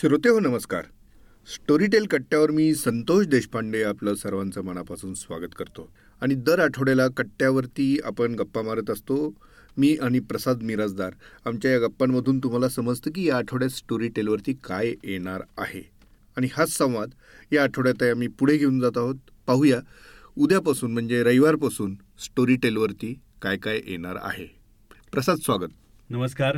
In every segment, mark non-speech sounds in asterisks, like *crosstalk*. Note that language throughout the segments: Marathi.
श्रोते हो नमस्कार. स्टोरीटेल कट्ट्यावर मी संतोष देशपांडे आपलं सर्वांचं मनापासून स्वागत करतो. आणि दर आठवड्याला कट्ट्यावरती आपण गप्पा मारत असतो. मी आणि प्रसाद मिराजदार आमच्या या गप्पांमधून तुम्हाला समजतं की या आठवड्यात स्टोरीटेलवरती काय येणार आहे. आणि हाच संवाद या आठवड्यात आम्ही पुढे घेऊन जात आहोत. पाहूया उद्यापासून म्हणजे रविवारपासून स्टोरीटेलवरती काय काय येणार आहे. प्रसाद स्वागत. नमस्कार.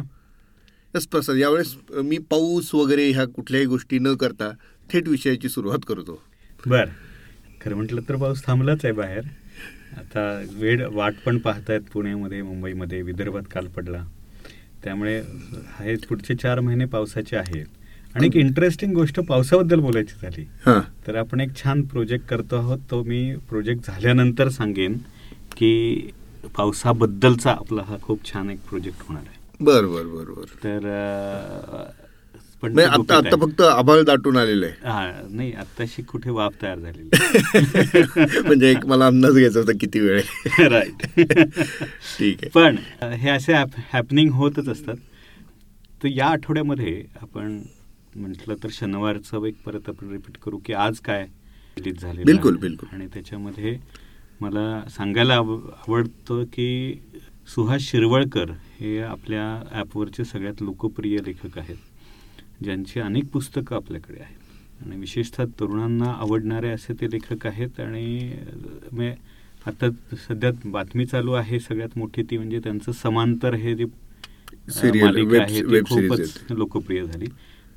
प्रसाद यावेळेस मी पाऊस वगैरे ह्या कुठल्याही गोष्टी न करता थेट विषयाची सुरुवात करतो. बर. खरं म्हटलं तर पाऊस थांबलाच आहे बाहेर. आता वेळ वाट पण पाहतायत पुण्यामध्ये मुंबईमध्ये विदर्भात काल पडला. त्यामुळे हे पुढचे चार महिने पावसाचे आहेत. आणि एक इंटरेस्टिंग गोष्ट पावसाबद्दल बोलायची झाली. तर आपण एक छान प्रोजेक्ट करतो आहोत. तो मी प्रोजेक्ट झाल्यानंतर सांगेन की पावसाबद्दलचा आपला हा खूप छान एक प्रोजेक्ट होणार आहे. बर बर बर बर तर पण आता. आता फक्त आभाळ दाटून आलेलं आहे हा नाही आत्ताशी कुठे वाफ तयार झालेली. *laughs* म्हणजे एक मला अंदाज घ्यायचा होता किती वेळ. राईट *laughs* ठीक आहे पण हे असे हॅपनिंग होतच असतात तर या आठवड्यामध्ये आपण म्हटलं तर शनिवारचं एक परत आपण रिपीट करू की आज काय रिलीज झालेलं बिलकुल. बिलकुल. आणि त्याच्यामध्ये मला सांगायला आव- आवडतं की सुहास शिरवळकर हे आपल्या ॲपवरचे सगळ्यात लोकप्रिय लेखक आहेत. ज्यांची अनेक पुस्तकं आपल्याकडे आहेत. आणि विशेषतः तरुणांना आवडणारे असे ते लेखक आहेत. आणि आता सध्या बातमी चालू आहे. सगळ्यात मोठी ती म्हणजे त्यांचं समांतर हे जे मालिका आहे ती खूपच. लोकप्रिय झाली.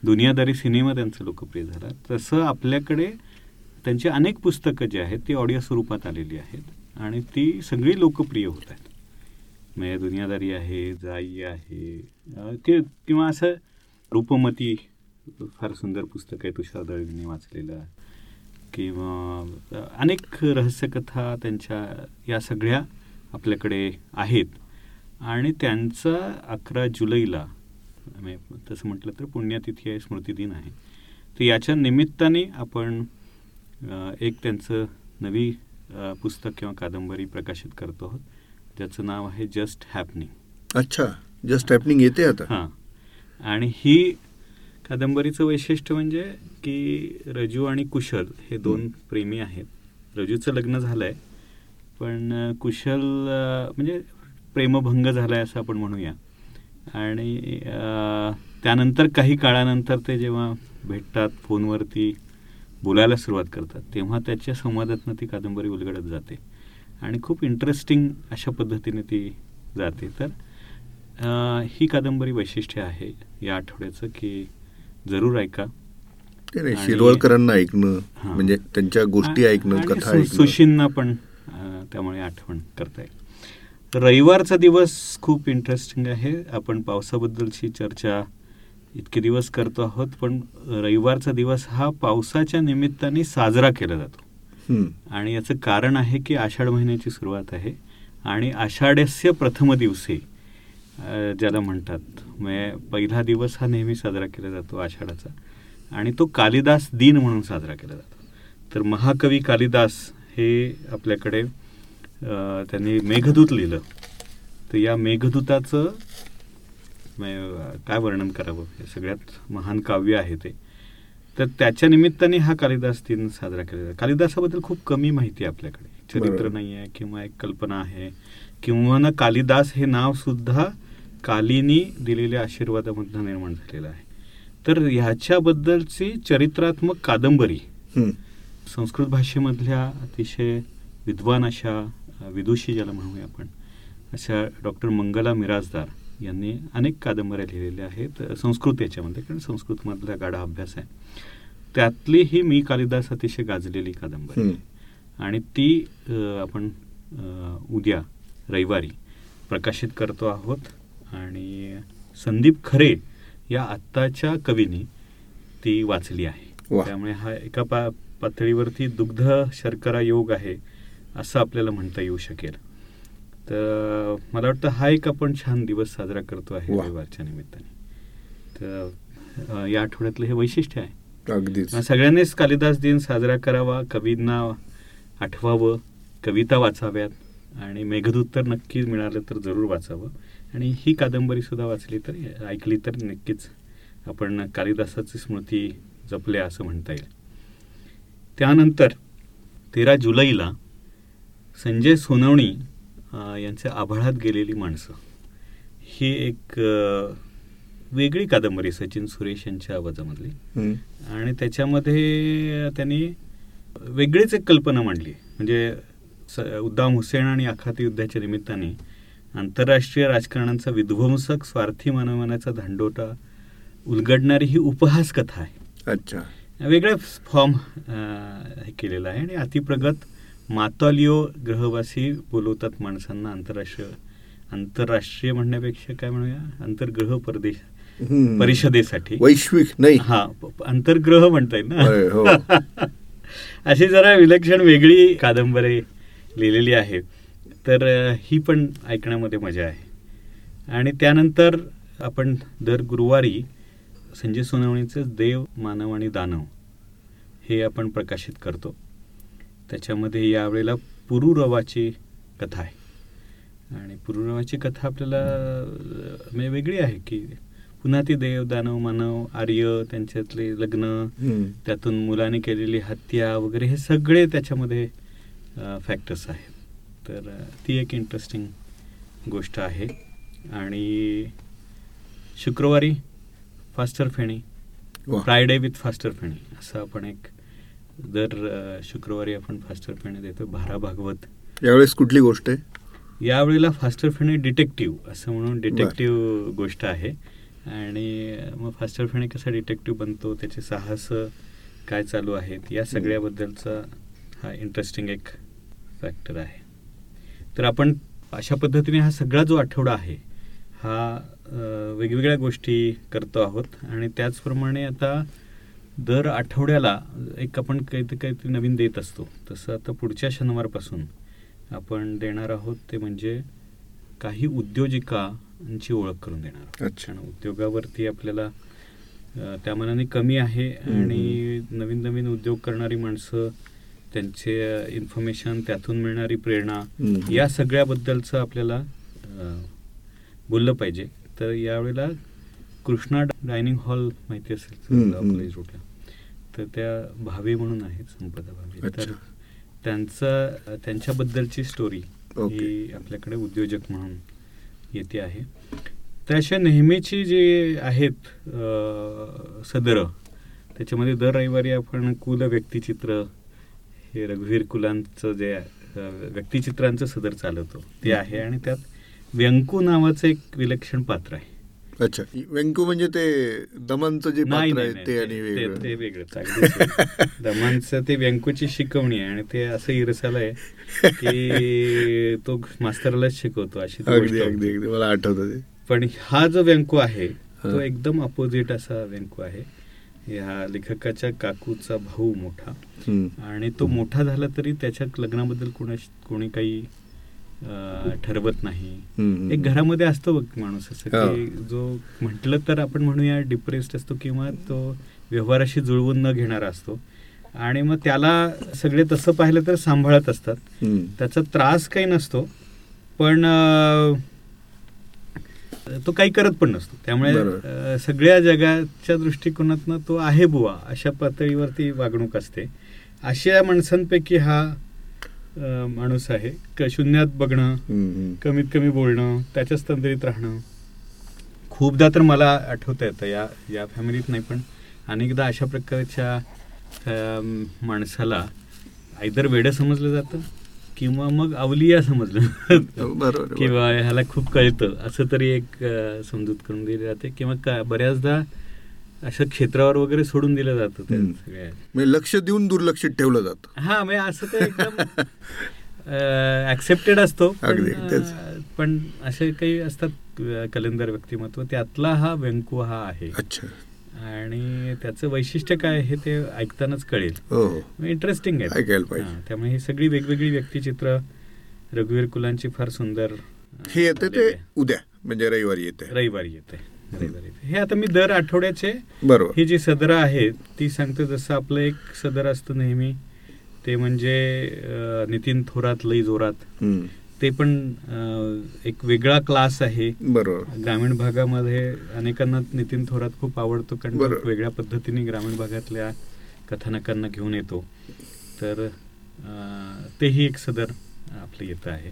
दुनियादारी सिनेमा त्यांचा लोकप्रिय झाला. तसं आपल्याकडे त्यांची अनेक पुस्तकं जी आहेत ती ऑडिओ स्वरूपात आलेली आहेत. आणि ती सगळी लोकप्रिय होत आहेत. म्हणजे दुनियादारी आहे जाई आहे. कि- किंवा असं रूपमती फार सुंदर पुस्तक आहे तुषार दळवींनी वाचलेलं. किंवा अनेक रहस्यकथा त्यांच्या या सगळ्या आपल्याकडे आहेत. आणि त्यांचा अकरा जुलैला म्हणजे तसं म्हटलं तर पुण्यतिथी आहे स्मृतिदिन आहे. तर याच्या निमित्ताने आपण एक त्यांचं नवी पुस्तक किंवा कादंबरी प्रकाशित करतो आहोत. ज्याचं नाव आहे जस्ट हॅपनिंग. अच्छा जस्ट हॅपनिंग येते आता. हां. आणि ही कादंबरीचं वैशिष्ट्य म्हणजे की रजू आणि कुशल हे दोन प्रेमी आहेत. रजूचं लग्न झालं आहे पण कुशल म्हणजे प्रेमभंग झाला आहे असं आपण म्हणूया. आणि त्यानंतर काही काळानंतर ते जेव्हा भेटतात फोनवरती बोलायला सुरुवात करतात तेव्हा त्याच्या संवादातनं ती कादंबरी उलगडत जाते. आणि खूप इंटरेस्टिंग अशा पद्धतीने ती जाते. तर ही कादंबरी वैशिष्ट्य आहे या आठवड्याचं की जरूर ऐका. शिरवळकरांना ऐकणं. म्हणजे त्यांच्या गोष्टी ऐकणं कथा सुशींना पण त्यामुळे आठवण करता येईल तर रविवारचा दिवस खूप इंटरेस्टिंग आहे. आपण पावसाबद्दलची चर्चा इतके दिवस करतो आहोत पण रविवारचा दिवस हा पावसाच्या निमित्ताने साजरा केला जातो. आणि याचं कारण आहे की आषाढ महिन्याची सुरुवात आहे आणि आषाढस्य प्रथम दिवसे ज्याला म्हणतात. म्हणजे पहिला दिवस हा नेहमी साजरा केला जातो आषाढाचा. आणि तो कालिदास दिन म्हणून साजरा केला जातो. तर महाकवी कालिदास हे आपल्याकडे त्यांनी मेघदूत लिहिलं. तर या मेघदूताचं म्हणजे, काय वर्णन करावं? हे सगळ्यात महान काव्य आहे ते. तर त्याच्या निमित्ताने हा कालिदास दिन साजरा केला जातो कालिदासाबद्दल खूप कमी माहिती आहे आपल्याकडे चरित्र. नाही आहे किंवा एक कल्पना आहे किंवा ना कालिदास हे नाव सुद्धा कालीनी दिलेल्या आशीर्वादामधनं निर्माण झालेलं आहे तर ह्याच्याबद्दलची चरित्रात्मक कादंबरी. संस्कृत भाषेमधल्या अतिशय विद्वान अशा विदुषी ज्याला म्हणूया आपण अशा डॉक्टर मंगला मिराजदार यांनी अनेक कादंबऱ्या लिहिलेल्या आहेत. संस्कृत याच्यामध्ये कारण संस्कृतमधला गाढा अभ्यास आहे. त्यातली ही मी कालिदास अतिशय गाजलेली कादंबरी. आहे. आणि ती आपण उद्या रविवारी प्रकाशित करतो आहोत. आणि संदीप खरे या आत्ताच्या कवीने ती वाचली आहे. त्यामुळे हा एका पा पातळीवरती दुग्ध शर्करा योग आहे असं आपल्याला म्हणता येऊ शकेल. तर मला वाटतं हा एक आपण छान दिवस साजरा करतो आहे. रविवारच्या निमित्ताने. तर या आठवड्यातलं हे वैशिष्ट्य आहे. अगदीच. सगळ्यांनीच कालिदास दिन साजरा करावा कवींना आठवावं कविता वाचाव्यात आणि मेघदूत तर नक्कीच मिळालं तर जरूर वाचावं. आणि ही कादंबरी सुद्धा वाचली तर ऐकली तर नक्कीच आपण कालिदासाची स्मृती जपल्या असं म्हणता येईल. त्यानंतर तेरा जुलैला संजय सोनवणी यांच्या आभाळात गेलेली माणसं. ही एक वेगळी कादंबरी सचिन सुरेश यांच्या आवाजामधली. आणि त्याच्यामध्ये त्यांनी वेगळीच एक कल्पना मांडली. म्हणजे उद्दाम हुसेन आणि आखाती युद्धाच्या निमित्ताने आंतरराष्ट्रीय राजकारणाचा विध्वंसक स्वार्थी मानवमानाचा धांडोटा उलगडणारी ही उपहास कथा आहे. अच्छा. वेगळ्या फॉर्म हे केलेला आहे आणि अतिप्रगत मातालिओ ग्रहवासी बोलवतात माणसांना आंतरराष्ट्रीय आंतरराष्ट्रीय म्हणण्यापेक्षा काय म्हणूया? आंतरग्रह परदेश. परिषदेसाठी. वैश्विक नाही. हा आंतरग्रह म्हणता येईल होय, हो. ना *laughs* अशी जरा विलक्षण वेगळी कादंबरी लिहिलेली आहे. तर ही पण ऐकण्यामध्ये मजा आहे. आणि त्यानंतर आपण दर गुरुवारी संजय सोनवणीचं देव मानव आणि दानव हे आपण प्रकाशित करतो. त्याच्यामध्ये यावेळेला पुरुरवाची कथा आहे आणि पुरुरवाची कथा आपल्याला म्हणजे वेगळी आहे की पुन्हा ती देव दानव मानव आर्य त्यांच्यातले लग्न. त्यातून मुलाने केलेली हत्या वगैरे हे सगळे त्याच्यामध्ये फॅक्टर्स आहेत तर ती एक इंटरेस्टिंग गोष्ट आहे आणि शुक्रवारी Faster Phene. Friday with Faster Phene असं आपण एक दर शुक्रवारी आपण फास्टर फेणी देतो भारा भागवत. यावेळेस कुठली गोष्ट आहे? यावेळेला फास्टर फेणे डिटेक्टिव्ह असं म्हणून डिटेक्टिव्ह गोष्ट आहे. आणि मग फास्टर फेणे कसा डिटेक्टिव्ह बनतो त्याचे साहस काय चालू आहेत या सगळ्याबद्दलचा हा इंटरेस्टिंग एक फॅक्टर आहे. तर आपण अशा पद्धतीने हा सगळा जो आठवडा आहे हा वेगवेगळ्या गोष्टी करतो आहोत. आणि त्याचप्रमाणे आता दर आठवड्याला एक आपण काहीतरी काहीतरी नवीन देत असतो तसं आता पुढच्या शनिवारपासून आपण देणार आहोत ते म्हणजे काही उद्योजिकांची ओळख करून देणार. अच्छा. कारण उद्योगावरती आपल्याला त्या मनाने कमी आहे आणि नवीन नवीन उद्योग करणारी माणसं त्यांचे इन्फॉर्मेशन त्यातून मिळणारी प्रेरणा. या सगळ्याबद्दलचं आपल्याला बोललं पाहिजे तर यावेळेला कृष्णा डायनिंग हॉल माहिती असेल रोडला तर त्या भावे म्हणून आहेत संपदा भावे. तर त्यांचं त्यांच्याबद्दलची स्टोरी. ही आपल्याकडे उद्योजक म्हणून येते आहे. तर अशा नेहमीची जी आहेत सदरं त्याच्यामध्ये दर रविवारी आपण कुल व्यक्तिचित्र हे रघुवीर कुलांचं जे व्यक्तिचित्रांचं सदर चालवतो. ते आहे आणि त्यात व्यंकू नावाचं एक विलक्षण पात्र आहे. अच्छा व्यंकू म्हणजे ते दमनचं जे नाही पात्र आहे ते आणि ते- वेगळं वेगळं. दमांचं ते व्यंकूची *laughs* शिकवणी आहे आणि ते असं इरसाल आहे की तो मास्तरालाच शिकवतो अशी अगदी. अगदी मला आठवतं पण हा जो व्यंकू आहे तो. एकदम अपोजिट असा व्यंकू आहे ह्या लेखकाच्या काकूचा भाऊ मोठा. आणि तो मोठा झाला तरी त्याच्या लग्नाबद्दल कोणा कोणी काही ठरवत नाही. एक घरामध्ये असतो बघ माणूस असं. की जो म्हटलं तर आपण म्हणूया डिप्रेस्ड असतो किंवा तो व्यवहाराशी जुळवून न घेणारा असतो. आणि मग त्याला सगळे तसं पाहिलं तर सांभाळत असतात. त्याचा त्रास काही नसतो. पण तो काही करत पण नसतो. त्यामुळे सगळ्या जगाच्या दृष्टिकोनातनं तो आहे बुवा अशा पातळीवरती वागणूक असते. अशा माणसांपैकी हा माणूस आहे. क- शून्यात बघणं. कमीत कमी बोलणं त्याच्याच तंद्रीत राहणं. खूपदा तर मला आठवतं येतं या या फॅमिलीत नाही पण अनेकदा अशा प्रकारच्या माणसाला आयदर वेडं समजलं जातं किंवा मग अवलिया समजलं जातं. बरोबर किंवा ह्याला खूप कळतं. असं तरी एक समजूत करून दिली जाते. किंवा का बऱ्याचदा अशा क्षेत्रावर वगैरे सोडून दिलं जातं. सगळ्या म्हणजे लक्ष देऊन दुर्लक्षित ठेवलं जातं. हा म्हणजे असं ते एकदम ऍक्सेप्टेड असतो. पण, असे काही असतात कलेंदर व्यक्तिमत्व. त्यातला हा व्यंकू हा आहे. अच्छा. आणि त्याचं वैशिष्ट्य काय आहे ते ऐकतानाच कळेल. हो. हो इंटरेस्टिंग आहे. हा, त्यामुळे ही सगळी वेगवेगळी व्यक्तिचित्र रघुवीर कुलांची फार सुंदर हे येते ते. उद्या म्हणजे रविवारी येते. रविवारी येते. हे आता मी दर आठवड्याचे बरोबर. ही जी सदरं आहेत ती सांगतो जसं आपलं एक सदर असतं नेहमी ते म्हणजे नितीन थोरात लई जोरात. ते पण एक वेगळा क्लास आहे. बरोबर. ग्रामीण भागामध्ये अनेकांना नितीन थोरात खूप आवडतो कारण. वेगळ्या पद्धतीने ग्रामीण भागातल्या कथानकांना घेऊन येतो. तर तेही एक सदर आपलं येतं आहे.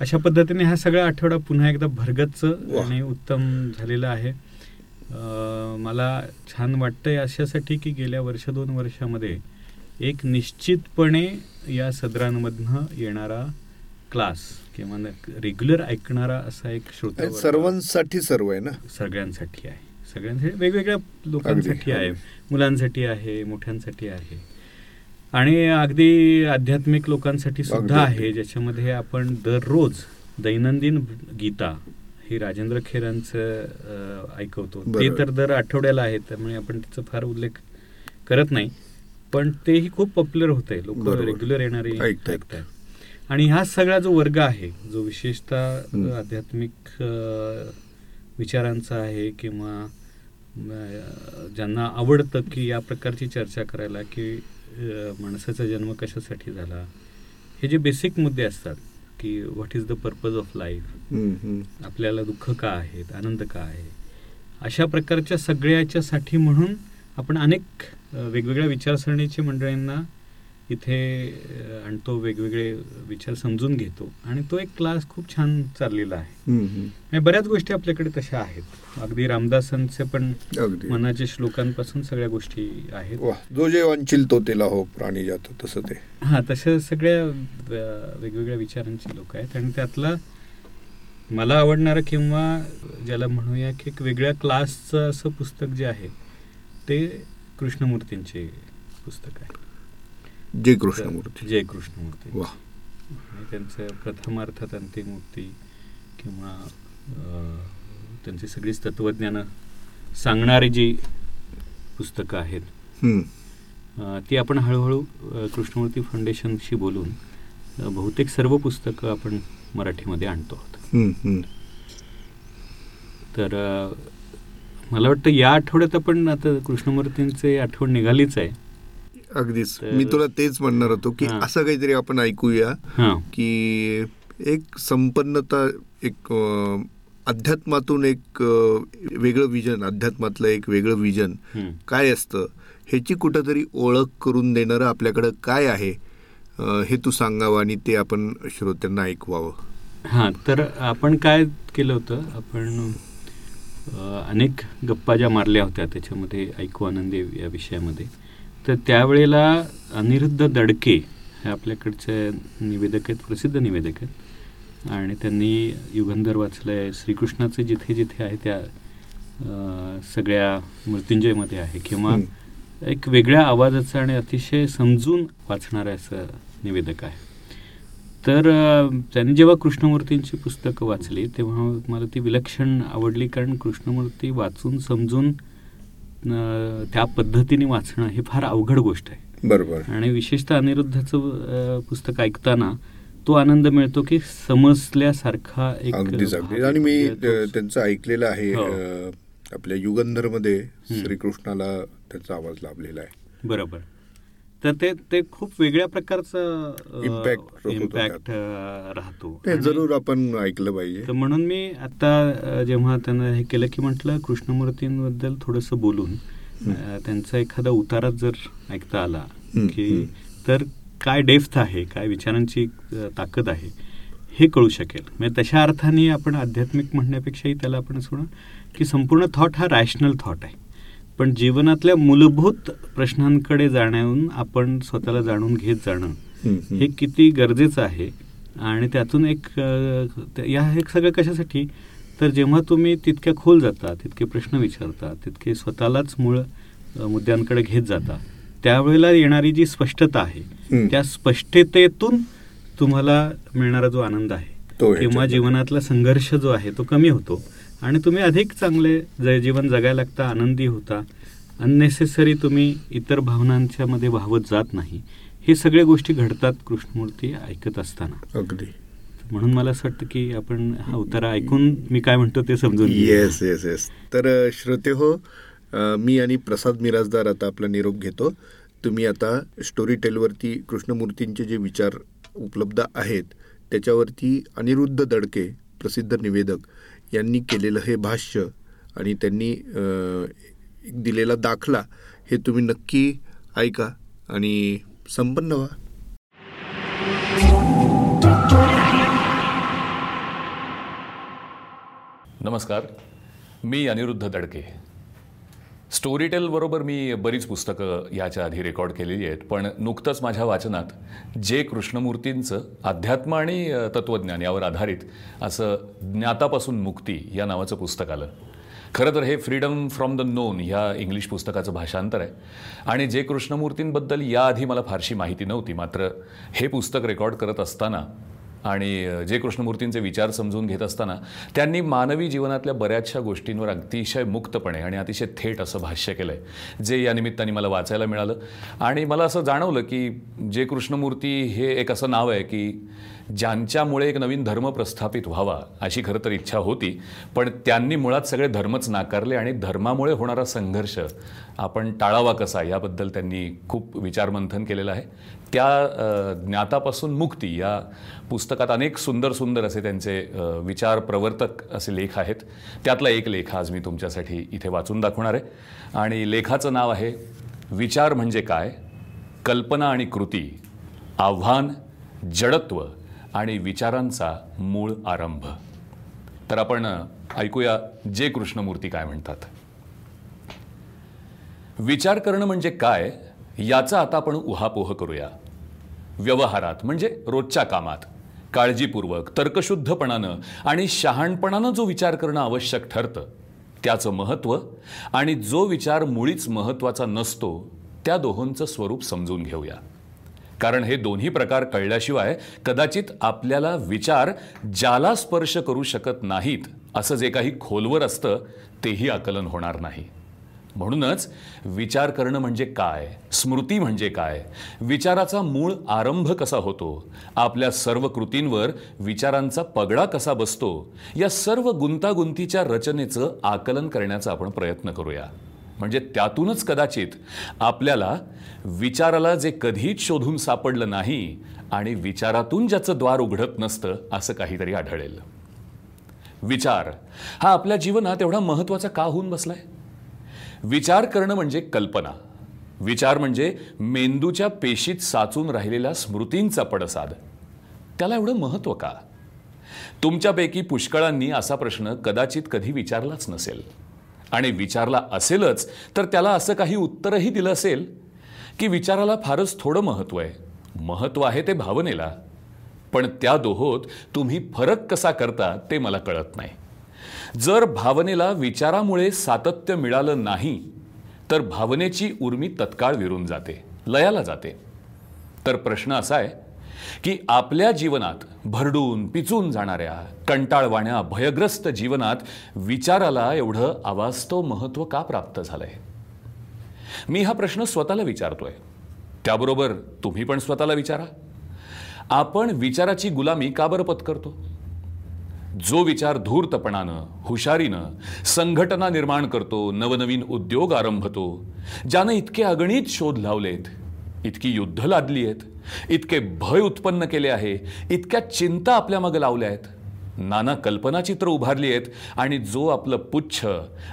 अशा पद्धतीने हा सगळा आठवडा पुन्हा एकदा भरगच्च. आणि उत्तम झालेला आहे. मला छान वाटतंय अशासाठी की गेल्या वर्ष दोन वर्षामध्ये एक निश्चितपणे या सदरांमधनं येणारा क्लास किंवा रेग्युलर ऐकणारा असा एक श्रोता सर्वांसाठी सर्व आहे ना? सगळ्यांसाठी आहे. सगळ्यांसाठी वेगवेगळ्या लोकांसाठी. आहे. मुलांसाठी आहे मोठ्यांसाठी आहे. आणि अगदी आध्यात्मिक लोकांसाठी सुद्धा. आहे ज्याच्यामध्ये आपण दररोज दैनंदिन गीता हे राजेंद्र खेरांचं ऐकवतो ते. तर दर आठवड्याला आहे त्यामुळे आपण त्याचा फार उल्लेख करत नाही पण तेही खूप पॉप्युलर होत आहे लोक. रेग्युलर येणारे आणि हा सगळा जो वर्ग आहे जो विशेषतः. आध्यात्मिक विचारांचा आहे किंवा ज्यांना आवडतं की या प्रकारची चर्चा करायला की माणसाचा जन्म कशासाठी झाला? हे जे बेसिक मुद्दे असतात की what is the purpose of life. आपल्याला दुःख का आहेत? आनंद का आहे? अशा प्रकारच्या सगळ्याच्यासाठी म्हणून आपण अनेक वेगवेगळ्या विचारसरणीच्या मंडळींना इथे अ, आणतो वेगवेगळे विचार समजून घेतो. आणि तो एक क्लास खूप छान चाललेला आहे. आणि बऱ्याच गोष्टी आपल्याकडे तशा आहेत. अगदी रामदासांचे पण मनाच्या श्लोकांपासून सगळ्या गोष्टी आहेत. जो जे वांछील तो तेला हो प्राणी जातो तसं ते. हा तशा सगळ्या वेगवेगळ्या विचारांची लोक आहेत. आणि त्यातला मला आवडणारं किंवा ज्याला म्हणूया की एक वेगळ्या क्लासचं असं पुस्तक जे आहे ते कृष्णमूर्तींचे पुस्तक आहे. जय कृष्णमूर्ती जय कृष्णमूर्ती वा. त्यांचं प्रथमार्थात अंतिमूर्ती किंवा अं, त्यांची सगळीच तत्वज्ञानं सांगणारी जी पुस्तकं आहेत ती आपण हळूहळू कृष्णमूर्ती फाउंडेशनशी बोलून बहुतेक सर्व पुस्तकं आपण मराठीमध्ये आणतो आहोत. तर मला वाटतं या आठवड्यात आपण आता कृष्णमूर्तींचे आठवण निघालीच आहे. अगदीच. मी तुला तेच म्हणणार होतो की. असं काहीतरी आपण ऐकूया की एक संपन्नता एक अध्यात्मातून एक वेगळं विजन अध्यात्मातलं एक वेगळं विजन. काय असतं? ह्याची कुठंतरी ओळख करून देणारं आपल्याकडं काय आहे? हे तू सांगावं आणि ते आपण श्रोत्यांना ऐकवावं. हां तर आपण काय केलं होतं? आपण अनेक गप्पा ज्या मारल्या होत्या त्याच्यामध्ये ऐकू आनंदी या विषयामध्ये. तर त्यावेळेला अनिरुद्ध दडके हे आपल्याकडचे निवेदक आहेत प्रसिद्ध निवेदक आहेत. आणि त्यांनी युगंधर वाचलं आहे श्रीकृष्णाचे जिथे जिथे आहे त्या सगळ्या मृत्युंजयमध्ये आहे. किंवा. एक वेगळ्या आवाजाचं आणि अतिशय समजून वाचणारं असं निवेदक आहे. तर त्यांनी जेव्हा कृष्णमूर्तींची पुस्तकं वाचली तेव्हा मला ती विलक्षण आवडली कारण कृष्णमूर्ती वाचून समजून त्या पद्धतीने वाचणं ही फार अवघड गोष्ट आहे. बरोबर. आणि विशेषतः अनिरुद्धाचं पुस्तक ऐकताना तो आनंद मिळतो की समजल्यासारखा एक आणि मी त्यांचं ऐकलेलं आहे हो. आपल्या युगंधरमध्ये. श्रीकृष्णाला त्याचा आवाज लाभलेला आहे. बरोबर. तर ते ते खूप वेगळ्या प्रकारचं होतो इम्पॅक्ट राहतो. ते जरूर आपण ऐकलं पाहिजे. तर म्हणून मी आता जेव्हा त्यांना हे केलं की म्हटलं कृष्णमूर्तींबद्दल थोडंसं बोलून त्यांचा एखादा उतारा जर ऐकता आला की. तर काय डेफ्थ आहे काय विचारांची ताकद आहे हे कळू शकेल. म्हणजे तशा अर्थाने आपण आध्यात्मिक म्हणण्यापेक्षाही त्याला आपण म्हणू की संपूर्ण थॉट हा रॅशनल थॉट आहे. पण जीवनातल्या मूलभूत प्रश्नांकडे जाण्याहून आपण स्वतःला जाणून घेत जाणं हं, किती गरजेचं आहे आणि त्यातून एक या हे सगळं कशासाठी तर जेव्हा तुम्ही तितक्या खोल जाता तितके प्रश्न विचारता तितके स्वतःलाच मूळ मुद्द्यांकडे घेत जाता त्यावेळेला येणारी जी स्पष्टता आहे. त्या स्पष्टतेतून तुम्हाला मिळणारा जो आनंद आहे किंवा. जीवनातला संघर्ष जो आहे तो कमी होतो आणि तुम्ही अधिक चांगले ज- जीवन जगायला लागता आनंदी होता. अननेसेसरी तुम्ही इतर भावनांच्या मध्ये वाहवत जात नाही. हे सगळ्या गोष्टी घडतात कृष्णमूर्ती ऐकत असताना. अगदी. म्हणून मला असं वाटतं की आपण हा उतारा ऐकून मी काय म्हणतो ते समजून. येस येस येस तर श्रोते हो मी आणि प्रसाद मिराजदार आता आपला निरोप घेतो. तुम्ही आता स्टोरी टेलवरती कृष्णमूर्तींचे जे विचार उपलब्ध आहेत त्याच्यावरती अनिरुद्ध दडके प्रसिद्ध निवेदक यांनी केलेलं हे भाष्य आणि त्यांनी दिलेला दाखला हे तुम्ही नक्की ऐका आणि संपन्न व्हा. नमस्कार मी अनिरुद्ध दडके. स्टोरीटेलबरोबर मी बरीच पुस्तकं याच्या आधी रेकॉर्ड केलेली आहेत पण नुकतंच माझ्या वाचनात जे कृष्णमूर्तींचं अध्यात्म आणि तत्त्वज्ञान यावर आधारित असं ज्ञातापासून मुक्ती या नावाचं पुस्तक आलं. खरं तर हे फ्रीडम फ्रॉम द नोन ह्या इंग्लिश पुस्तकाचं भाषांतर आहे. आणि जे कृष्णमूर्तींबद्दल याआधी मला फारशी माहिती नव्हती मात्र हे पुस्तक रेकॉर्ड करत असताना आणि जे कृष्णमूर्तींचे विचार समजून घेत असताना त्यांनी मानवी जीवनातल्या बऱ्याचशा गोष्टींवर अतिशय मुक्तपणे आणि अतिशय थेट असं भाष्य केलं आहे जे या निमित्ताने मला वाचायला मिळालं. आणि मला असं जाणवलं की जे कृष्णमूर्ती हे एक असं नाव आहे की ज्यांच्यामुळे एक नवीन धर्म प्रस्थापित व्हावा अशी खरं तर इच्छा होती पण त्यांनी मुळात सगळे धर्मच नाकारले आणि धर्मामुळे होणारा संघर्ष आपण टाळावा कसा याबद्दल त्यांनी खूप विचारमंथन केलेलं आहे. त्या ज्ञातापासून मुक्ती या पुस्तकात अनेक सुंदर सुंदर असे त्यांचे विचार प्रवर्तक असे लेख आहेत. त्यातला एक लेख आज मी तुमच्यासाठी इथे वाचून दाखवणार आहे. आणि लेखाचं नाव आहे विचार म्हणजे काय? कल्पना आणि कृती आव्हान जडत्व आणि विचारांचा मूळ आरंभ. तर आपण ऐकूया जे कृष्णमूर्ती काय म्हणतात. विचार करणं म्हणजे काय याचा आता आपण उहापोह करूया. व्यवहारात म्हणजे रोजच्या कामात काळजीपूर्वक तर्कशुद्धपणानं आणि शहाणपणानं जो विचार करणं आवश्यक ठरतं त्याचं महत्त्व आणि जो विचार मुळीच महत्त्वाचा नसतो त्या दोहोंचं स्वरूप समजून घेऊया. कारण हे दोन्ही प्रकार कळल्याशिवाय कदाचित आपल्याला विचार ज्याला स्पर्श करू शकत नाहीत असं जे काही खोलवर असतं तेही आकलन होणार नाही. म्हणूनच विचार करणं म्हणजे काय? स्मृती म्हणजे काय? विचाराचा मूळ आरंभ कसा होतो? आपल्या सर्व कृतींवर विचारांचा पगडा कसा बसतो? या सर्व गुंतागुंतीच्या रचनेचं आकलन करण्याचा आपण प्रयत्न करूया. म्हणजे त्यातूनच कदाचित आपल्याला विचाराला जे कधीच शोधून सापडलं नाही आणि विचारातून ज्याचं द्वार उघडत नसतं असं काहीतरी आढळेल. विचार हा आपल्या जीवनात एवढा महत्त्वाचा का होऊन बसलाय? विचार करणं म्हणजे कल्पना. विचार म्हणजे मेंदूच्या पेशीत साचून राहिलेल्या स्मृतींचा पडसाद. त्याला एवढं महत्त्व का? तुमच्यापैकी पुष्कळांनी असा प्रश्न कदाचित कधी विचारलाच नसेल. आणि विचारला असेलच तर त्याला असं काही उत्तरही दिलं असेल की विचाराला फारच थोडं महत्त्व आहे. महत्त्व आहे ते भावनेला. पण त्या दोहोत तुम्ही फरक कसा करता ते मला कळत नाही. जर भावनेला विचारामुळे सातत्य मिळालं नाही तर भावनेची उर्मी तत्काळ विरून जाते लयाला जाते. तर प्रश्न असा आहे की आपल्या जीवनात भरडून पिचून जाणाऱ्या कंटाळवाण्या भयग्रस्त जीवनात विचाराला एवढं अवास्तव महत्त्व का प्राप्त झालंय? मी हा प्रश्न स्वतःला विचारतोय. त्याबरोबर तुम्ही पण स्वतःला विचारा. आपण विचाराची गुलामी का बरं पत्करतो? जो विचार धूर्तपणानं हुशारीनं संघटना निर्माण करतो नवनवीन उद्योग आरंभतो ज्यानं इतके अगणित शोध लावलेत इतकी युद्ध लादली आहेत इतके भय उत्पन्न केले आहे इतक्या चिंता आपल्या मागे लावल्या आहेत. नाना कल्पनाचित्र उभारली आहेत आणि जो आपलं पुच्छ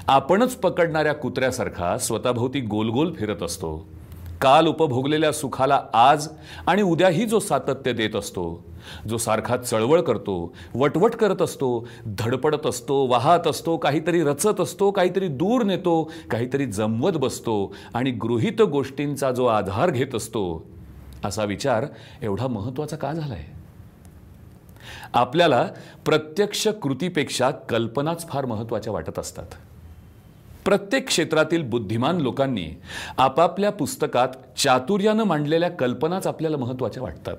आपणच पकडणाऱ्या कुत्र्यासारखा स्वतःभोवती गोलगोल फिरत असतो. काल उपभोगलेल्या सुखाला आज आणि उद्याही जो सातत्य देत असतो जो सारखा चळवळ करतो वटवट करत असतो धडपडत असतो वाहत असतो काहीतरी रचत असतो काहीतरी दूर नेतो काहीतरी जमवत बसतो आणि गृहित गोष्टींचा जो आधार घेत असतो असा विचार एवढा महत्त्वाचा का झालाय? आपल्याला प्रत्यक्ष कृतीपेक्षा कल्पनाच फार महत्त्वाच्या वाटत असतात. प्रत्येक क्षेत्रातील बुद्धिमान लोकांनी आपापल्या पुस्तकात चातुर्यानं मांडलेल्या कल्पनाच आपल्याला महत्त्वाच्या वाटतात.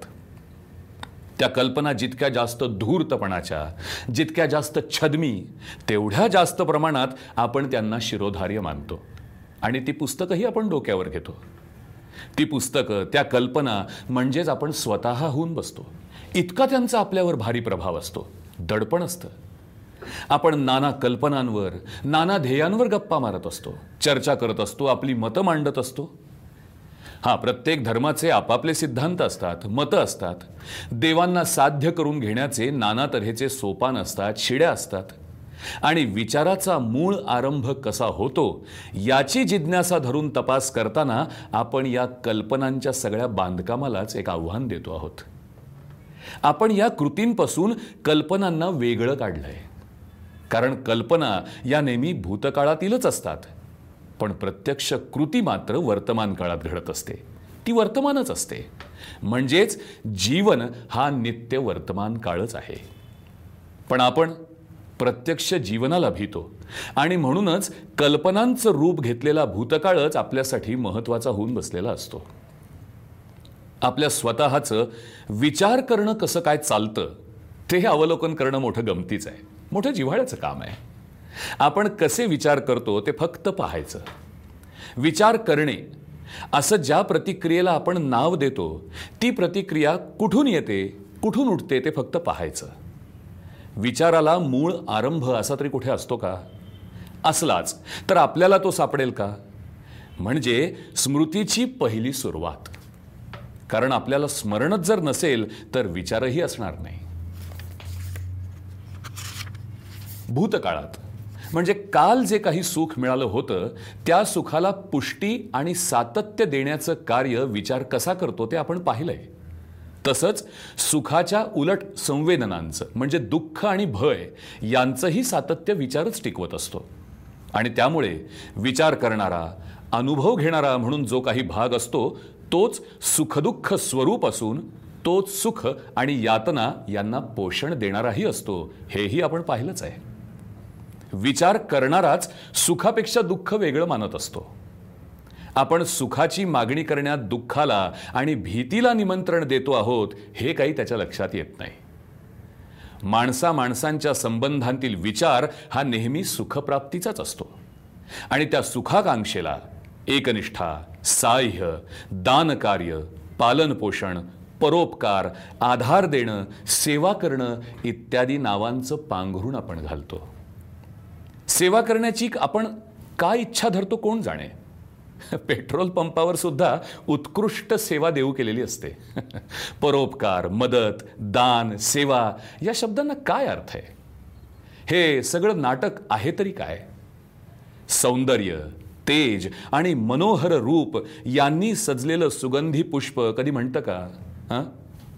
त्या कल्पना जितक्या जास्त धूर्तपणाच्या जितक्या जास्त छदमी तेवढ्या जास्त प्रमाणात आपण त्यांना शिरोधार्य मानतो. आणि ती पुस्तकंही आपण डोक्यावर घेतो. ती पुस्तकं त्या कल्पना म्हणजेच आपण स्वतः होऊन बसतो. इतका त्यांचा आपल्यावर भारी प्रभाव असतो. दडपण असतं. आपण नाना कल्पनांवर नाना ध्येयांवर गप्पा मारत असतो. चर्चा करत असतो आपली मतं मांडत असतो. हा प्रत्येक धर्माचे आपापले सिद्धांत असतात मतं असतात. देवांना साध्य करून घेण्याचे नाना तऱ्हेचे सोपान असतात शिड्या असतात. आणि विचाराचा मूळ आरंभ कसा होतो याची जिज्ञासा धरून तपास करताना आपण या कल्पनांच्या सगळ्या बांधकामालाच एक आव्हान देतो आहोत. आपण या कृतींपासून कल्पनांना वेगळं काढलंय. कारण कल्पना या नेहमी भूतकाळातीलच असतात पण प्रत्यक्ष कृती मात्र वर्तमान काळात घडत असते. ती वर्तमानच असते. म्हणजेच जीवन हा नित्य वर्तमान काळच आहे. पण आपण प्रत्यक्ष जीवनाला भीतो. आणि म्हणूनच कल्पनांचं रूप घेतलेला भूतकाळच आपल्यासाठी महत्त्वाचा होऊन बसलेला असतो. आपल्या स्वतःचं विचार करणं कसं काय चालतं ते अवलोकन करणं मोठं गमतीचं आहे. मोठं जिव्हाळ्याचं काम आहे. आपण कसे विचार करतो ते फक्त पाहायचं. विचार करणे असं ज्या प्रतिक्रियेला आपण नाव देतो ती प्रतिक्रिया कुठून येते कुठून उठते ते फक्त पाहायचं. विचाराला मूळ आरंभ असा तरी कुठे असतो का? असलाच. तर आपल्याला तो सापडेल का? म्हणजे स्मृतीची पहिली सुरुवात. कारण आपल्याला स्मरणच जर नसेल तर विचारही असणार नाही. भूतकाळात. म्हणजे काल जे काही सुख मिळालं होतं त्या सुखाला पुष्टी आणि सातत्य देण्याचं कार्य विचार कसा करतो ते आपण पाहिलंय. तसंच सुखाच्या उलट संवेदनांचं म्हणजे दुःख आणि भय यांचंही सातत्य विचारच टिकवत असतो. आणि त्यामुळे विचार करणारा अनुभव घेणारा म्हणून जो काही भाग असतो तोच सुखदुःख स्वरूप असून तोच सुख आणि यातना यांना पोषण देणाराही असतो हेही आपण पाहिलंच आहे. विचार करणाराच सुखापेक्षा दुःख वेगळं मानत असतो. आपण सुखाची मागणी करण्यात दुःखाला आणि भीतीला निमंत्रण देतो आहोत हे काही त्याच्या लक्षात येत नाही. माणसा माणसांच्या संबंधांतील विचार हा नेहमी सुखप्राप्तीचाच असतो. आणि त्या सुखाकांक्षेला एकनिष्ठा साह्य दानकार्य पालनपोषण परोपकार आधार देणं सेवा करणं इत्यादी नावांचं पांघरून आपण घालतो. सेवा करण्याची आपण काय इच्छा धरतो कोण जाणे? *laughs* पेट्रोल पंपावर सुद्धा उत्कृष्ट सेवा देऊ केलेली असते. *laughs* परोपकार मदत दान सेवा या शब्दांना काय अर्थ आहे? हे सगळं नाटक आहे तरी काय? सौंदर्य तेज आणि मनोहर रूप यांनी सजलेलं सुगंधी पुष्प कधी म्हणतं का? हां?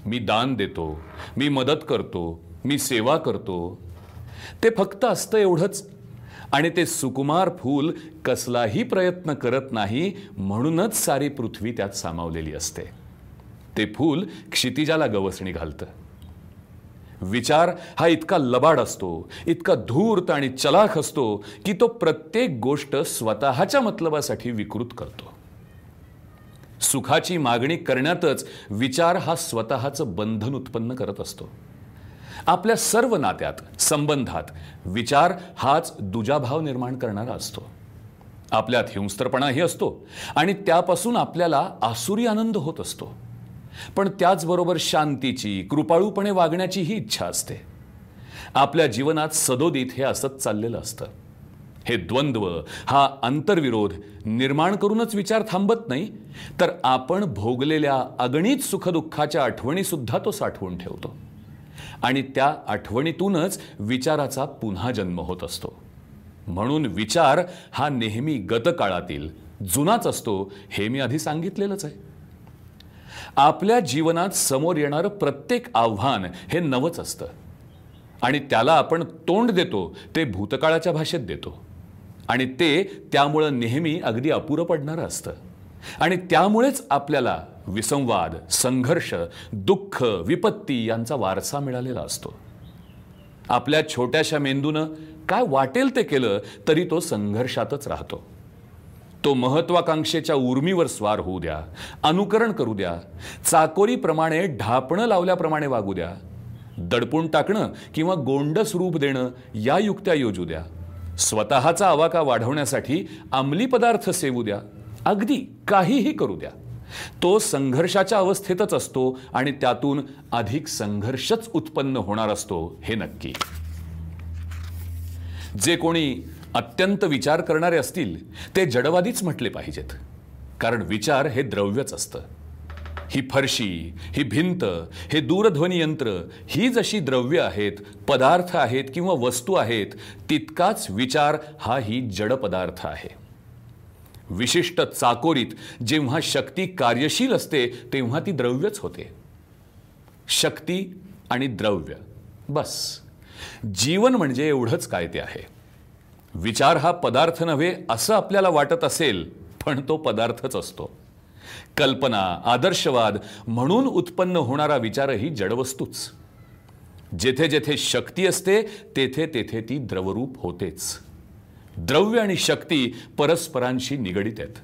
मी दान देतो मी मदत करतो मी सेवा करतो. ते फक्त असतं एवढंच आणि ते सुकुमार फूल कसलाही प्रयत्न करत नाही म्हणूनच सारी पृथ्वी त्यात सामावलेली असते. ते फूल क्षितिजाला गवसणी घालतं. विचार हा इतका लबाड असतो इतका धूर्त आणि चलाख असतो की तो प्रत्येक गोष्ट स्वतःच्या मतलबासाठी विकृत करतो. सुखाची मागणी करण्यातच विचार हा स्वतःचं बंधन उत्पन्न करत असतो. आपल्या सर्व नात्यात संबंधात विचार हाच दुजाभाव निर्माण करणारा असतो. आपल्यात हिंस्त्रपणाही असतो आणि त्यापासून आपल्याला आसुरी आनंद होत असतो. पण त्याचबरोबर शांतीची कृपाळूपणे वागण्याचीही इच्छा असते. आपल्या जीवनात सदोदित हे असत चाललेलं असतं. हे द्वंद्व हा आंतरविरोध निर्माण करूनच विचार थांबत नाही तर आपण भोगलेल्या अगणित सुखदुःखाच्या आठवणीसुद्धा तो साठवून ठेवतो. आणि त्या आठवणीतूनच विचाराचा पुन्हा जन्म होत असतो. म्हणून विचार हा नेहमी गतकाळातील जुनाच असतो हे मी आधी सांगितलेलंच आहे. आपल्या जीवनात समोर येणारं प्रत्येक आव्हान हे नवच असतं. आणि त्याला आपण तोंड देतो ते भूतकाळाच्या भाषेत देतो. आणि ते त्यामुळं नेहमी अगदी अपुरं पडणारं असतं. आणि त्यामुळेच आपल्याला विसंवाद संघर्ष दुःख विपत्ती यांचा वारसा मिळालेला असतो. आपल्या छोट्याशा मेंदूनं काय वाटेल ते केलं तरी तो संघर्षातच राहतो. तो महत्वाकांक्षेच्या उर्मीवर स्वार होऊ द्या अनुकरण करू द्या चाकोरीप्रमाणे ढापणं लावल्याप्रमाणे वागू द्या दडपून टाकणं किंवा गोंडस रूप देणं या युक्त्या योजू द्या. स्वतःचा आवाका वाढवण्यासाठी अंमली पदार्थ सेवू द्या. अगदी काहीही करू द्या. तो संघर्षाच्या अवस्थेतच असतो आणि त्यातून अधिक संघर्षच उत्पन्न होणार असतो हे नक्की. जे कोणी अत्यंत विचार करणारे असतील ते जडवादीच म्हटले पाहिजेत. कारण विचार हे द्रव्यच असतं. ही फरशी ही भिंत हे दूरध्वनी यंत्र ही जशी द्रव्य आहेत पदार्थ आहेत किंवा वस्तू आहेत तितकाच विचार हा ही जड पदार्थ आहे. विशिष्ट चाकोरीत जेव्हा शक्ती कार्यशील असते तेव्हा ती द्रव्यच होते. शक्ती आणि द्रव्य. बस. जीवन म्हणजे एवढंच काय ते आहे. विचार हा पदार्थ नव्हे असं आपल्याला वाटत असेल पण तो पदार्थच असतो. कल्पना आदर्शवाद म्हणून उत्पन्न होणारा विचारही जडवस्तूच. जेथे जेथे शक्ती असते तेथे तेथे ती द्रवरूप होतेच. द्रव्य आणि शक्ती परस्परांशी निगडीत आहेत.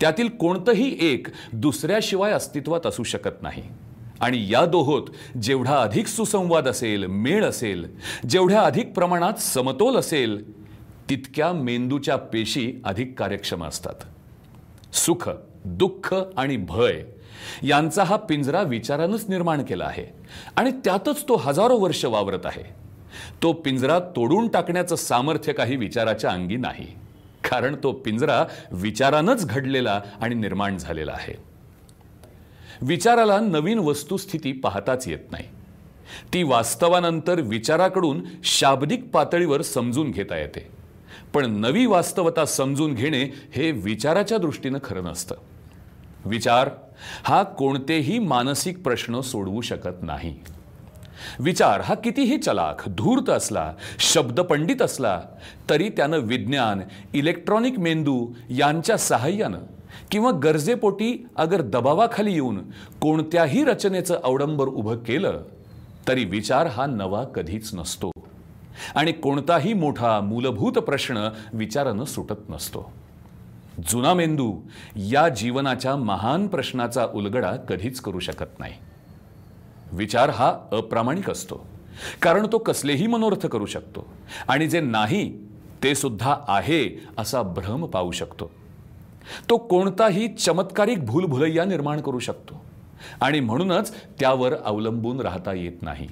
त्यातील कोणतंही एक दुसऱ्याशिवाय अस्तित्वात असू शकत नाही. आणि या दोहोत जेवढा अधिक सुसंवाद असेल मेळ असेल जेवढ्या अधिक प्रमाणात समतोल असेल तितक्या मेंदूच्या पेशी अधिक कार्यक्षम असतात. सुख दुःख आणि भय यांचा हा पिंजरा विचारानंच निर्माण केला आहे. आणि त्यातच तो हजारो वर्ष वावरत आहे. तो पिंजरा तोडून टाकण्याचं सामर्थ्य काही विचाराच्या अंगी नाही. कारण तो पिंजरा विचारानंच घडलेला आणि निर्माण झालेला आहे. विचाराला नवीन वस्तुस्थिती पाहताच येत नाही. ती वास्तवानंतर विचाराकडून शाब्दिक पातळीवर समजून घेता येते. पण नवी वास्तवता समजून घेणे हे विचाराच्या दृष्टीनं खरं नसतं. विचार हा कोणतेही मानसिक प्रश्न सोडवू शकत नाही. विचार हा कितीही चलाख धूर्त असला शब्दपंडित असला तरी त्यानं विज्ञान इलेक्ट्रॉनिक मेंदू यांच्या सहाय्यानं किंवा गरजेपोटी अगर दबावाखाली येऊन कोणत्याही रचनेचं अवडंबर उभं केलं तरी विचार हा नवा कधीच नसतो. आणि कोणताही मोठा मूलभूत प्रश्न विचारानं सुटत नसतो. जुना मेंदू या जीवनाच्या महान प्रश्नाचा उलगडा कधीच करू शकत नाही. विचार हा अप्रामाणिक असतो. कारण तो कसलेही मनोर्थ करू शकतो. आणि जे नाही ते सुद्धा आहे असा भ्रम पाहू शकतो. तो कोणताही चमत्कारिक भूलभुलैया निर्माण करू शकतो. आणि म्हणूनच त्यावर अवलंबून राहता येत नाही.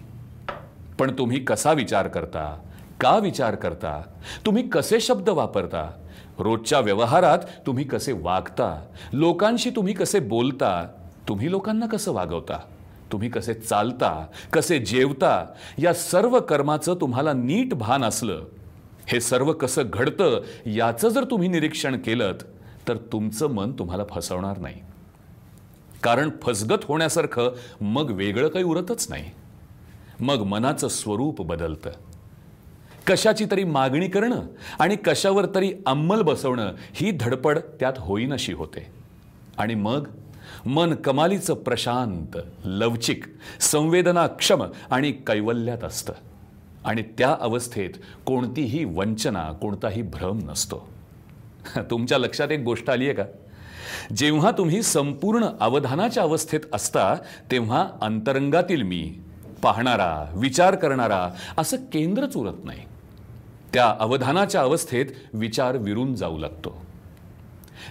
पण तुम्ही कसा विचार करता का विचार करता तुम्ही कसे शब्द वापरता रोजच्या व्यवहारात तुम्ही कसे वागता लोकांशी तुम्ही कसे बोलता तुम्ही लोकांना कसं वागवता? तुम्ही कसे चालता कसे जेवता या सर्व कर्माचं तुम्हाला नीट भान असलं. हे सर्व कसं घडतं याचं जर तुम्ही निरीक्षण केलं तर तुमचं मन तुम्हाला फसवणार नाही. कारण फसगत होण्यासारखं मग वेगळं काही उरतच नाही. मग मनाचं स्वरूप बदलतं. कशाची तरी मागणी करणं आणि कशावर तरी अंमल बसवणं ही धडपड त्यात होईनशी होते. आणि मग मन कमालीचं प्रशांत लवचिक संवेदनाक्षम आणि कैवल्यात असतं. आणि त्या अवस्थेत कोणतीही वंचना कोणताही भ्रम नसतो. तुमच्या लक्षात एक गोष्ट आली आहे का? जेव्हा तुम्ही संपूर्ण अवधानाच्या अवस्थेत असता तेव्हा अंतरंगातील मी पाहणारा विचार करणारा असं केंद्रच उरत नाही. त्या अवधानाच्या अवस्थेत विचार विरून जाऊ लागतो.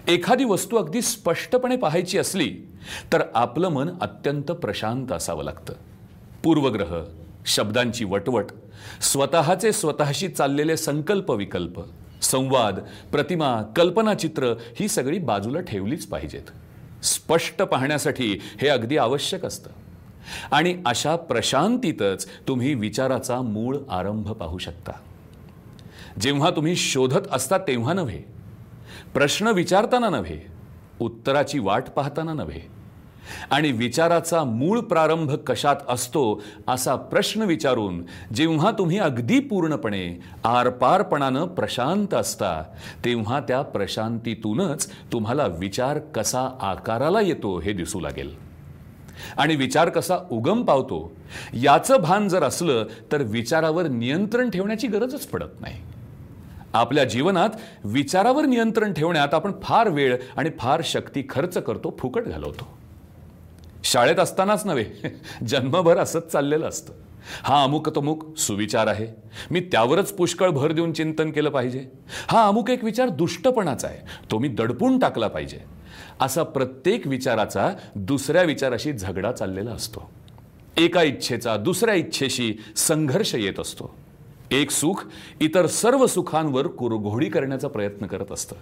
एखादी वस्तू अगदी स्पष्टपणे पाहायची असली तर आपलं मन अत्यंत प्रशांत असावं लागतं. पूर्वग्रह शब्दांची वटवट स्वतःचे स्वतःशी चाललेले संकल्प विकल्प संवाद प्रतिमा कल्पनाचित्र ही सगळी बाजूला ठेवलीच पाहिजेत. स्पष्ट पाहण्यासाठी हे अगदी आवश्यक असतं. आणि अशा प्रशांतीतच तुम्ही विचाराचा मूळ आरंभ पाहू शकता. जेव्हा तुम्ही शोधत असता तेव्हा नव्हे प्रश्न विचारताना नव्हे उत्तराची वाट पाहताना नव्हे. आणि विचाराचा मूळ प्रारंभ कशात असतो असा प्रश्न विचारून जेव्हा तुम्ही अगदी पूर्णपणे आरपारपणानं प्रशांत असता तेव्हा त्या प्रशांतीतूनच तुम्हाला विचार कसा आकाराला येतो हे दिसू लागेल. आणि विचार कसा उगम पावतो याचं भान जर असलं तर विचारावर नियंत्रण ठेवण्याची गरजच पडत नाही. आपल्या जीवनात विचारावर नियंत्रण ठेवण्यात आपण फार वेळ आणि फार शक्ती खर्च करतो फुकट घालवतो. शाळेत असतानाच नव्हे *laughs* जन्मभर असंच चाललेलं असतं. हा अमुक तमुक सुविचार आहे. मी त्यावरच पुष्कळ भर देऊन चिंतन केलं पाहिजे. हा अमुक एक विचार दुष्टपणाचा आहे. तो मी दडपून टाकला पाहिजे. असा प्रत्येक विचाराचा दुसऱ्या विचाराशी झगडा चाललेला असतो. एका इच्छेचा दुसऱ्या इच्छेशी संघर्ष येत असतो. एक सुख इतर सर्व सुखांवर कुरघोडी करण्याचा प्रयत्न करत असतं.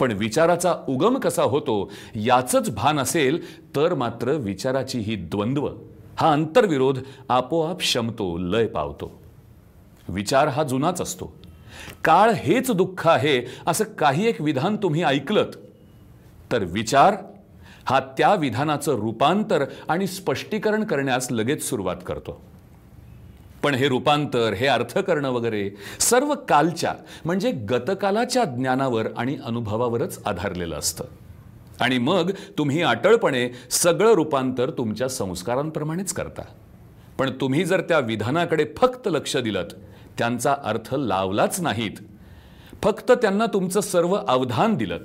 पण विचाराचा उगम कसा होतो याचंच भान असेल तर मात्र विचाराची ही द्वंद्व हा अंतर्विरोध आपोआप शमतो लय पावतो. विचार हा जुनाच असतो. काळ हेच दुःख आहे असं काही एक विधान तुम्ही ऐकलत. तर विचार हा त्या विधानाचं रूपांतर आणि स्पष्टीकरण करण्यास लगेच सुरुवात करतो. पण हे रूपांतर हे अर्थ करणं वगैरे सर्व कालच्या म्हणजे गतकालाच्या ज्ञानावर आणि अनुभवावरच आधारलेलं असतं. आणि मग तुम्ही अटळपणे सगळं रूपांतर तुमच्या संस्कारांप्रमाणेच करता. पण तुम्ही जर त्या विधानाकडे फक्त लक्ष दिलं त्यांचा अर्थ लावलाच नाहीत फक्त त्यांना तुमचं सर्व अवधान दिलं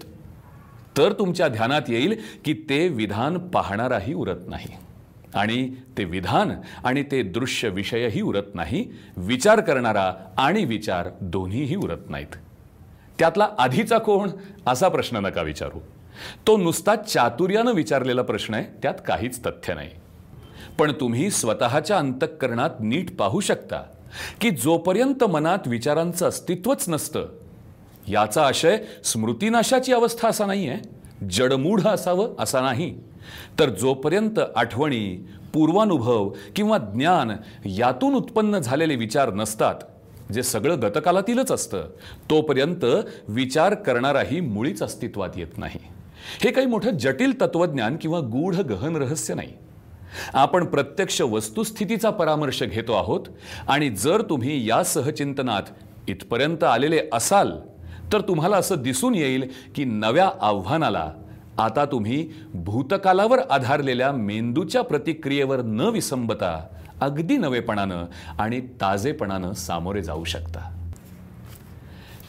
तर तुमच्या ध्यानात येईल की ते विधान पाहणाराही उरत नाही. आणि ते विधान आणि ते दृश्य विषयही उरत नाही विचार करणारा आणि विचार दोन्हीही उरत नाहीत. त्यातला आधीचा कोण? असा प्रश्न नका विचारू. तो नुसता चातुर्यानं विचारलेला प्रश्न आहे त्यात काहीच तथ्य नाही. पण तुम्ही स्वतःच्या अंतःकरणात नीट पाहू शकता की जोपर्यंत मनात विचारांचं अस्तित्वच नसतं याचा आशय स्मृतीनाशाची अवस्था असा नाही आहे जडमूढ असावं असा नाही. तर जोपर्यंत आठवणी पूर्वानुभव किंवा ज्ञान यातून उत्पन्न झालेले विचार नसतात जे सगळं गतकालातीलच असतं तोपर्यंत विचार करणाराही मुळीच अस्तित्वात येत नाही. हे काही मोठं जटिल तत्वज्ञान किंवा गूढ गहन रहस्य नाही. आपण प्रत्यक्ष वस्तुस्थितीचा परामर्श घेतो आहोत आणि जर तुम्ही या सहचिंतनात इथपर्यंत आलेले असाल तर तुम्हाला असं दिसून येईल की नव्या आव्हानाला आता तुम्ही भूतकालावर आधारलेल्या मेंदूच्या प्रतिक्रियेवर न विसंबता अगदी नवेपणानं आणि ताजेपणानं सामोरे जाऊ शकता.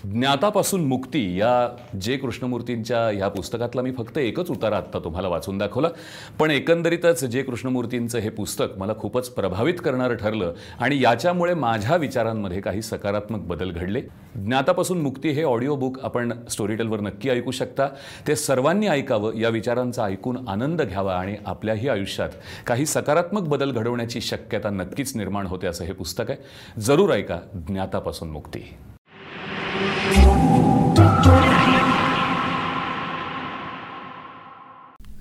ज्ञातापासून मुक्ती या जे कृष्णमूर्तींच्या ह्या पुस्तकातला मी फक्त एकच उतारा आत्ता तुम्हाला वाचून दाखवला. पण एकंदरीतच जे कृष्णमूर्तींचं हे पुस्तक मला खूपच प्रभावित करणारं ठरलं आणि याच्यामुळे माझ्या विचारांमध्ये काही सकारात्मक बदल घडले. ज्ञातापासून मुक्ती हे ऑडिओ बुक आपण स्टोरीटेलवर नक्की ऐकू शकता. ते सर्वांनी ऐकावं या विचारांचा ऐकून आनंद घ्यावा आणि आपल्याही आयुष्यात काही सकारात्मक बदल घडवण्याची शक्यता नक्कीच निर्माण होते असं हे पुस्तक आहे. जरूर ऐका ज्ञातापासून मुक्ती. Thank you.